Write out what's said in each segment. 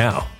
now.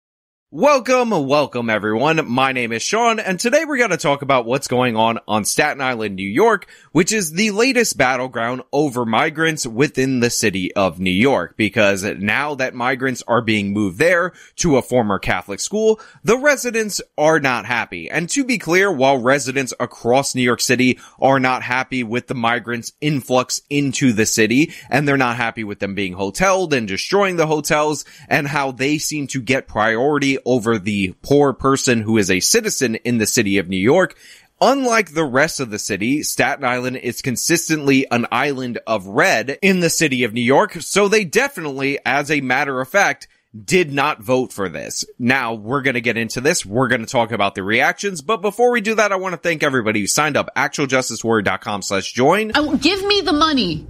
Welcome, welcome everyone. My name is Sean and today we're going to talk about what's going on on Staten Island, New York, which is the latest battleground over migrants within the city of New York. Because now that migrants are being moved there to a former Catholic school, the residents are not happy. And to be clear, while residents across New York City are not happy with the migrants influx into the city and they're not happy with them being hoteled and destroying the hotels and how they seem to get priority over the poor person who is a citizen in the city of New York. Unlike the rest of the city, Staten Island is consistently an island of red in the city of New York, so they definitely, as a matter of fact, did not vote for this. Now, we're gonna get into this. We're gonna talk about the reactions, but before we do that, I want to thank everybody who signed up. actualjusticewarrior.com slash join. Oh, give me the money.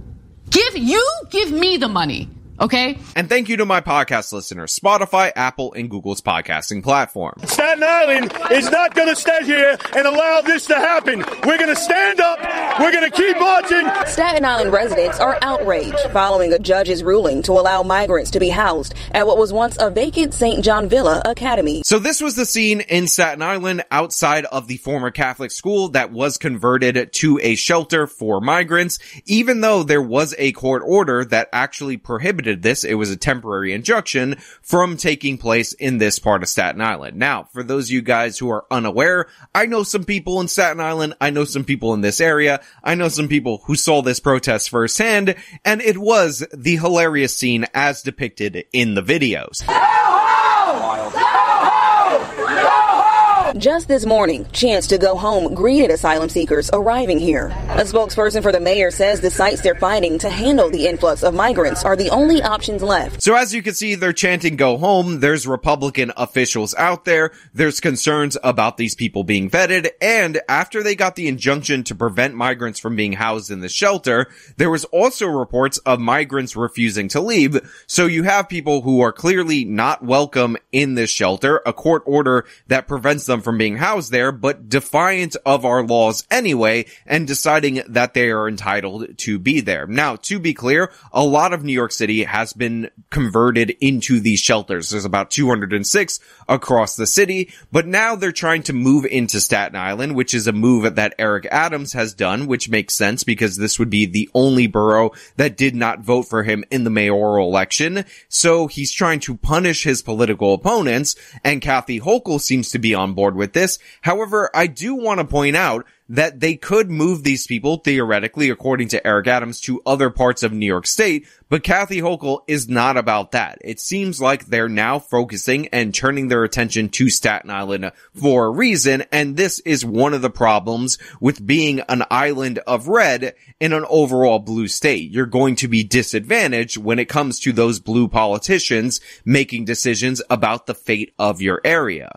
Give, you give me the money. Okay. And thank you to my podcast listeners, Spotify, Apple, and Google's podcasting platform. Staten Island is not going to stay here and allow this to happen. We're going to stand up. We're going to keep marching. Staten Island residents are outraged following a judge's ruling to allow migrants to be housed at what was once a vacant St. John Villa Academy. So this was the scene in Staten Island outside of the former Catholic school that was converted to a shelter for migrants, even though there was a court order that actually prohibited this. It was a temporary injunction from taking place in this part of Staten Island. Now, for those of you guys who are unaware, I know some people in Staten Island. I know some people in this area. I know some people who saw this protest firsthand, and it was the hilarious scene as depicted in the videos. Just this morning, Chance to Go Home greeted asylum seekers arriving here. A spokesperson for the mayor says the sites they're finding to handle the influx of migrants are the only options left. So as you can see, they're chanting go home. There's Republican officials out there. There's concerns about these people being vetted. And after they got the injunction to prevent migrants from being housed in the shelter, there was also reports of migrants refusing to leave. So you have people who are clearly not welcome in this shelter, a court order that prevents them from being housed there, but defiant of our laws anyway, and deciding that they are entitled to be there. Now, to be clear, a lot of New York City has been converted into these shelters. There's about 206 across the city, but now they're trying to move into Staten Island, which is a move that Eric Adams has done, which makes sense because this would be the only borough that did not vote for him in the mayoral election. So he's trying to punish his political opponents, and Kathy Hochul seems to be on board with this. However, I do want to point out that they could move these people theoretically, according to Eric Adams, to other parts of New York State, but Kathy Hochul is not about that. It seems like they're now focusing and turning their attention to Staten Island for a reason, and this is one of the problems with being an island of red in an overall blue state. You're going to be disadvantaged when it comes to those blue politicians making decisions about the fate of your area.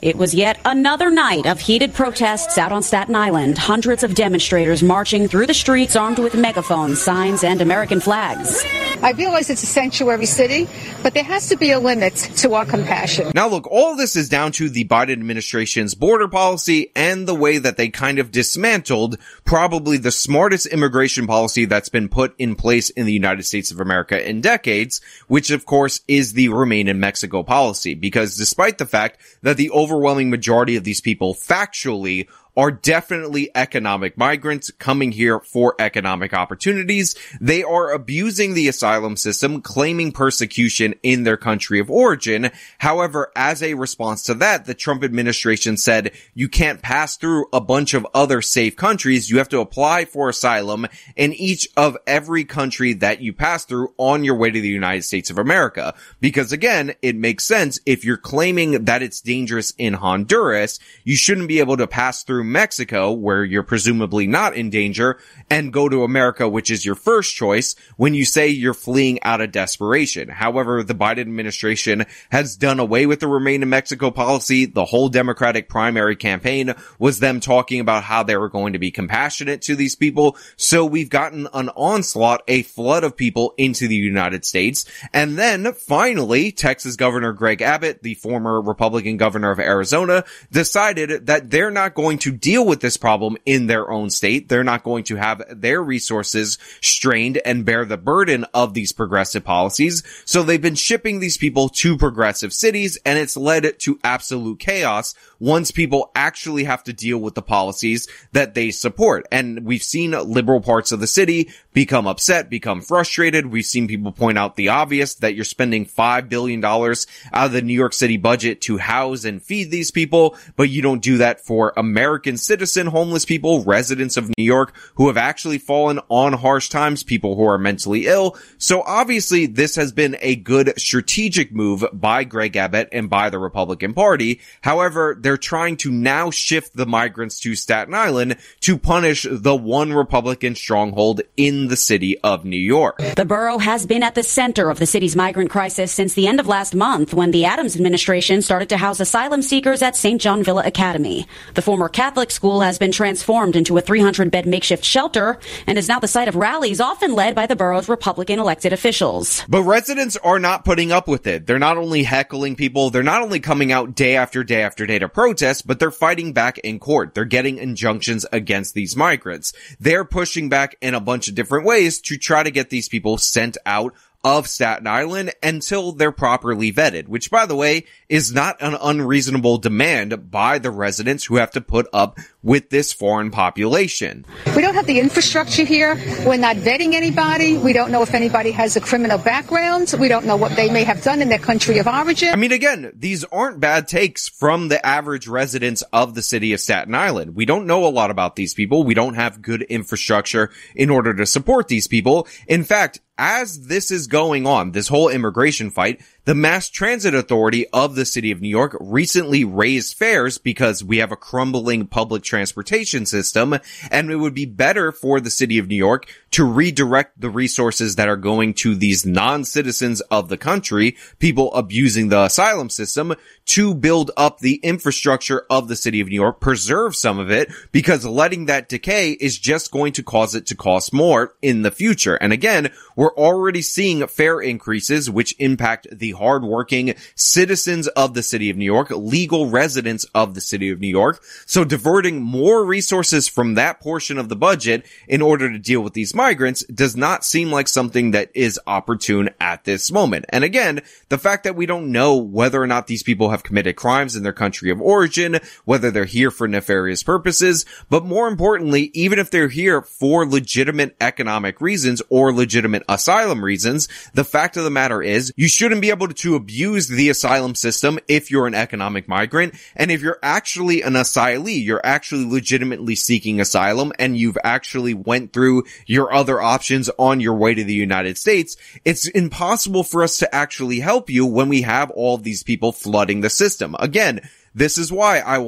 It was yet another night of heated protests out on Staten Island. Hundreds of demonstrators marching through the streets armed with megaphones, signs, and American flags. I realize it's a sanctuary city, but there has to be a limit to our compassion. Now look, all this is down to the Biden administration's border policy and the way that they kind of dismantled probably the smartest immigration policy that's been put in place in the United States of America in decades, which of course is the remain in Mexico policy. Because despite the fact that the overwhelming majority of these people factually are definitely economic migrants coming here for economic opportunities. They are abusing the asylum system, claiming persecution in their country of origin. However, as a response to that, the Trump administration said you can't pass through a bunch of other safe countries. You have to apply for asylum in each of every country that you pass through on your way to the United States of America. Because again, it makes sense if you're claiming that it's dangerous in Honduras, you shouldn't be able to pass through Mexico, where you're presumably not in danger, and go to America, which is your first choice when you say you're fleeing out of desperation. However, the Biden administration has done away with the remain in Mexico policy. The whole Democratic primary campaign was them talking about how they were going to be compassionate to these people. So we've gotten an onslaught, a flood of people into the United States. And then finally, Texas Governor Greg Abbott, the former Republican governor of Arizona, decided that they're not going to deal with this problem in their own state. They're not going to have their resources strained and bear the burden of these progressive policies. So they've been shipping these people to progressive cities and it's led to absolute chaos once people actually have to deal with the policies that they support. And we've seen liberal parts of the city become upset, become frustrated. We've seen people point out the obvious that you're spending $5 billion out of the New York City budget to house and feed these people, but you don't do that for American citizen homeless people, residents of New York who have actually fallen on harsh times, people who are mentally ill. So obviously this has been a good strategic move by Greg Abbott and by the Republican Party. However, they're trying to now shift the migrants to Staten Island to punish the one Republican stronghold in the city of New York. The borough has been at the center of the city's migrant crisis since the end of last month when the Adams administration started to house asylum seekers at St. John Villa Academy. The former Catholic school has been transformed into a 300 bed makeshift shelter and is now the site of rallies often led by the borough's Republican elected officials. But residents are not putting up with it. They're not only heckling people, they're not only coming out day after day after day to protest, but they're fighting back in court. They're getting injunctions against these migrants. They're pushing back in a bunch of different ways to try to get these people sent out of Staten Island until they're properly vetted, which by the way is not an unreasonable demand by the residents who have to put up with this foreign population. We don't have the infrastructure here. We're not vetting anybody. We don't know if anybody has a criminal background. We don't know what they may have done in their country of origin. I mean, again, these aren't bad takes from the average residents of the city of Staten Island. We don't know a lot about these people. We don't have good infrastructure in order to support these people. In fact, as this is going on, this whole immigration fight, the Mass Transit Authority of the City of New York recently raised fares because we have a crumbling public transportation system and it would be better for the City of New York to redirect the resources that are going to these non-citizens of the country, people abusing the asylum system, to build up the infrastructure of the City of New York, preserve some of it, because letting that decay is just going to cause it to cost more in the future. And again, we're already seeing fare increases which impact the hardworking citizens of the city of New York, legal residents of the city of New York. So diverting more resources from that portion of the budget in order to deal with these migrants does not seem like something that is opportune at this moment. And again, the fact that we don't know whether or not these people have committed crimes in their country of origin, whether they're here for nefarious purposes, but more importantly, even if they're here for legitimate economic reasons or legitimate asylum reasons, the fact of the matter is you shouldn't be able to abuse the asylum system if you're an economic migrant. And if you're actually an asylee, you're actually legitimately seeking asylum and you've actually went through your other options on your way to the United States. It's impossible for us to actually help you when we have all these people flooding the system. Again, this is why I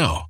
now.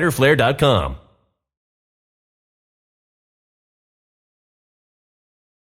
fighterflare.com.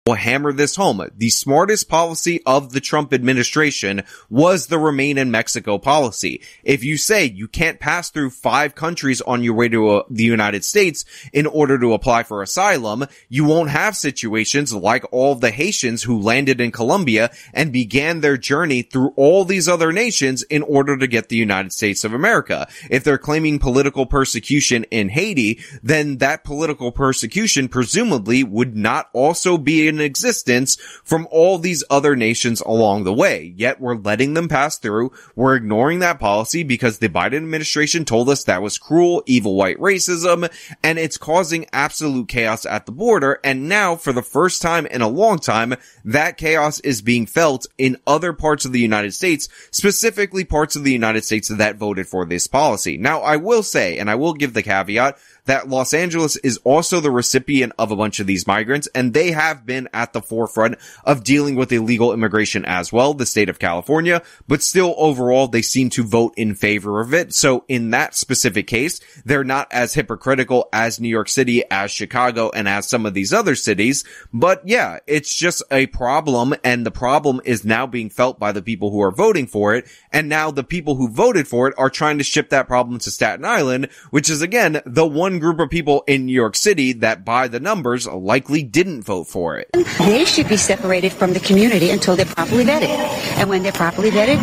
will hammer this home. The smartest policy of the Trump administration was the remain in Mexico policy. If you say you can't pass through five countries on your way to uh, the United States in order to apply for asylum, you won't have situations like all the Haitians who landed in Colombia and began their journey through all these other nations in order to get the United States of America. If they're claiming political persecution in Haiti, then that political persecution presumably would not also be in existence from all these other nations along the way. Yet we're letting them pass through. We're ignoring that policy because the Biden administration told us that was cruel, evil white racism, and it's causing absolute chaos at the border. And now for the first time in a long time, that chaos is being felt in other parts of the United States, specifically parts of the United States that voted for this policy. Now I will say, and I will give the caveat, that Los Angeles is also the recipient of a bunch of these migrants and they have been at the forefront of dealing with illegal immigration as well, the state of California, but still overall they seem to vote in favor of it. So in that specific case, they're not as hypocritical as New York City, as Chicago, and as some of these other cities. But yeah, it's just a problem and the problem is now being felt by the people who are voting for it. And now the people who voted for it are trying to ship that problem to Staten Island, which is again, the one group of people in New York City that by the numbers likely didn't vote for it. They should be separated from the community until they're properly vetted. And when they're properly vetted,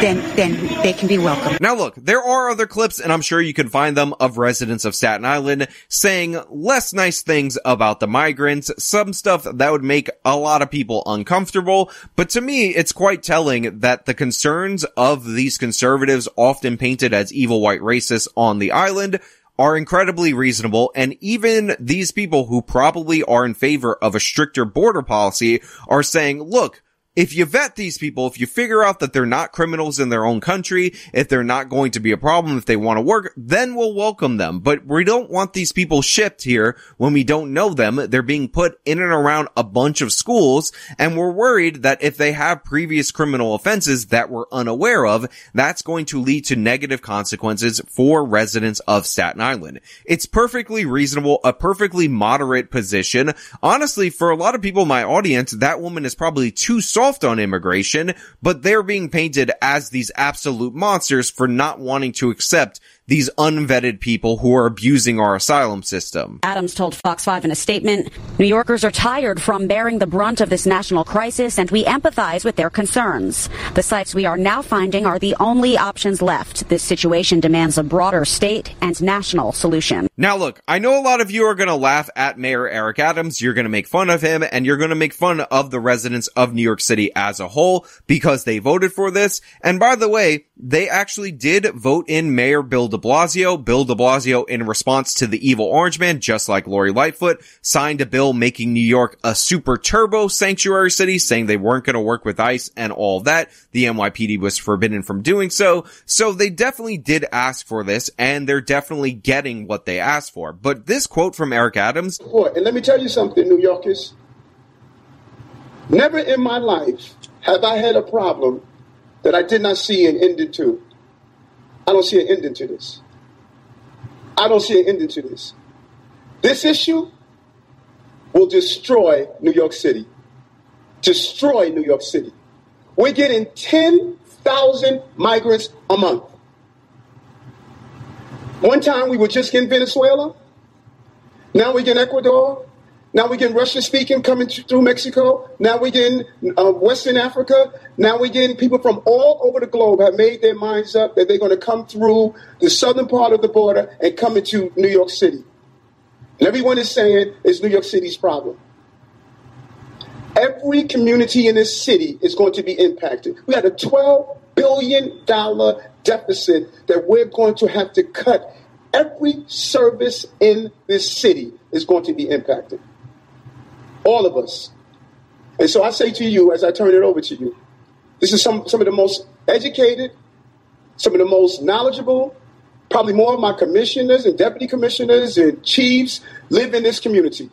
then, then they can be welcome. Now look, there are other clips and I'm sure you can find them of residents of Staten Island saying less nice things about the migrants, some stuff that would make a lot of people uncomfortable, but to me, it's quite telling that the concerns of these conservatives often painted as evil white racists on the island are incredibly reasonable and even these people who probably are in favor of a stricter border policy are saying, look, if you vet these people, if you figure out that they're not criminals in their own country, if they're not going to be a problem, if they want to work, then we'll welcome them. But we don't want these people shipped here when we don't know them. They're being put in and around a bunch of schools. And we're worried that if they have previous criminal offenses that we're unaware of, that's going to lead to negative consequences for residents of Staten Island. It's perfectly reasonable, a perfectly moderate position. Honestly, for a lot of people in my audience, that woman is probably too soft soft on immigration, but they're being painted as these absolute monsters for not wanting to accept these unvetted people who are abusing our asylum system. Adams told Fox 5 in a statement, New Yorkers are tired from bearing the brunt of this national crisis and we empathize with their concerns. The sites we are now finding are the only options left. This situation demands a broader state and national solution. Now look, I know a lot of you are going to laugh at Mayor Eric Adams. You're going to make fun of him and you're going to make fun of the residents of New York City as a whole because they voted for this. And by the way, they actually did vote in Mayor Bill de Blasio. Bill de Blasio, in response to the evil orange man, just like Lori Lightfoot, signed a bill making New York a super turbo sanctuary city, saying they weren't going to work with ICE and all that. The NYPD was forbidden from doing so. So they definitely did ask for this and they're definitely getting what they asked for. But this quote from Eric Adams. And let me tell you something, New Yorkers. Never in my life have I had a problem that I did not see an ending to. I don't see an ending to this. I don't see an ending to this. This issue will destroy New York City. Destroy New York City. We're getting 10,000 migrants a month. One time we were just in Venezuela. Now we're in Ecuador. Now we get Russian speaking coming through Mexico. Now we get uh, Western Africa. Now we get people from all over the globe have made their minds up that they're going to come through the southern part of the border and come into New York City. And everyone is saying it's New York City's problem. Every community in this city is going to be impacted. We had a $12 billion deficit that we're going to have to cut. Every service in this city is going to be impacted. All of us. And so I say to you, as I turn it over to you, this is some, some of the most educated, some of the most knowledgeable, probably more of my commissioners and deputy commissioners and chiefs live in this community.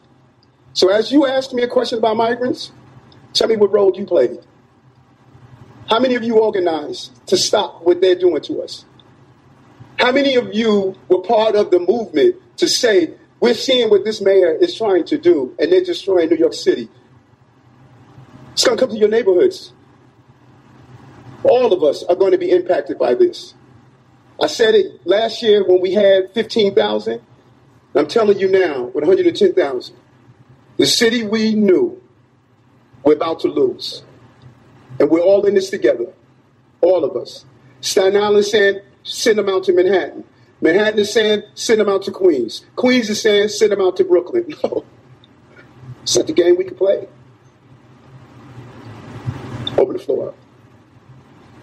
So as you ask me a question about migrants, tell me what role you played. How many of you organized to stop what they're doing to us? How many of you were part of the movement to say, we're seeing what this mayor is trying to do, and they're destroying New York City? It's going to come to your neighborhoods. All of us are going to be impacted by this. I said it last year when we had 15,000. I'm telling you now, with 110,000, the city we knew we're about to lose. And we're all in this together. All of us. Staten Island saying, send them out to Manhattan. Manhattan is saying, send them out to Queens. Queens is saying, send them out to Brooklyn. No. Not the game we can play. Open the floor up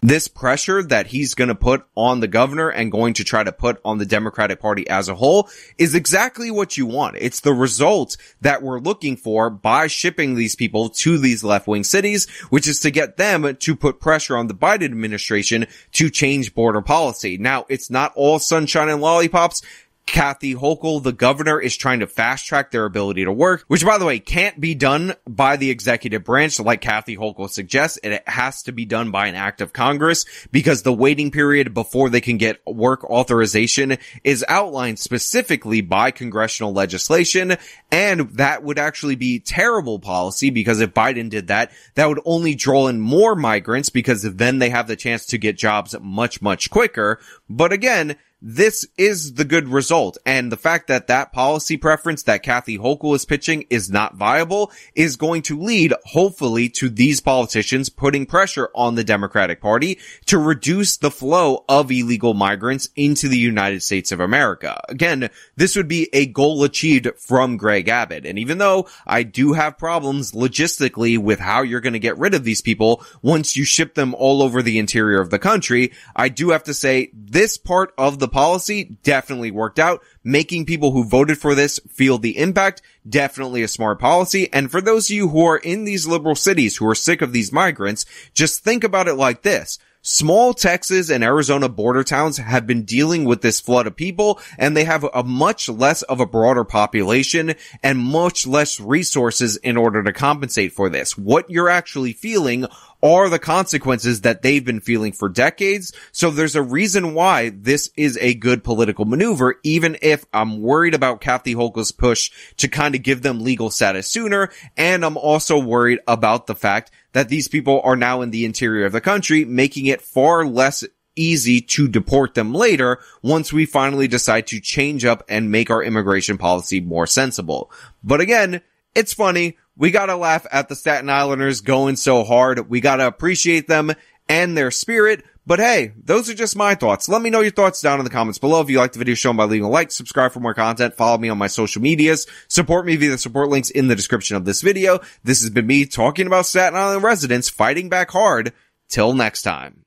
this pressure that he's going to put on the governor and going to try to put on the Democratic Party as a whole is exactly what you want. It's the result that we're looking for by shipping these people to these left-wing cities, which is to get them to put pressure on the Biden administration to change border policy. Now, it's not all sunshine and lollipops. Kathy Hochul, the governor, is trying to fast track their ability to work, which by the way can't be done by the executive branch like Kathy Hochul suggests. It has to be done by an act of Congress because the waiting period before they can get work authorization is outlined specifically by congressional legislation. And that would actually be terrible policy because if Biden did that, that would only draw in more migrants because then they have the chance to get jobs much, much quicker. But again, this is the good result. And the fact that that policy preference that Kathy Hochul is pitching is not viable is going to lead, hopefully, to these politicians putting pressure on the Democratic Party to reduce the flow of illegal migrants into the United States of America. Again, this would be a goal achieved from Greg Abbott. And even though I do have problems logistically with how you're going to get rid of these people once you ship them all over the interior of the country, I do have to say this part of the policy definitely worked out. Making people who voted for this feel the impact, definitely a smart policy. And for those of you who are in these liberal cities who are sick of these migrants, just think about it like this. Small Texas and Arizona border towns have been dealing with this flood of people and they have a much less of a broader population and much less resources in order to compensate for this. What you're actually feeling are the consequences that they've been feeling for decades. So there's a reason why this is a good political maneuver, even if I'm worried about Kathy Hochul's push to kind of give them legal status sooner. And I'm also worried about the fact that these people are now in the interior of the country, making it far less easy to deport them later once we finally decide to change up and make our immigration policy more sensible. But again, it's funny. We gotta laugh at the Staten Islanders going so hard. We gotta appreciate them and their spirit. But hey, those are just my thoughts. Let me know your thoughts down in the comments below. If you like the video, show them by leaving a like, subscribe for more content, follow me on my social medias, support me via the support links in the description of this video. This has been me talking about Staten Island residents fighting back hard. Till next time.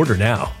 Order now.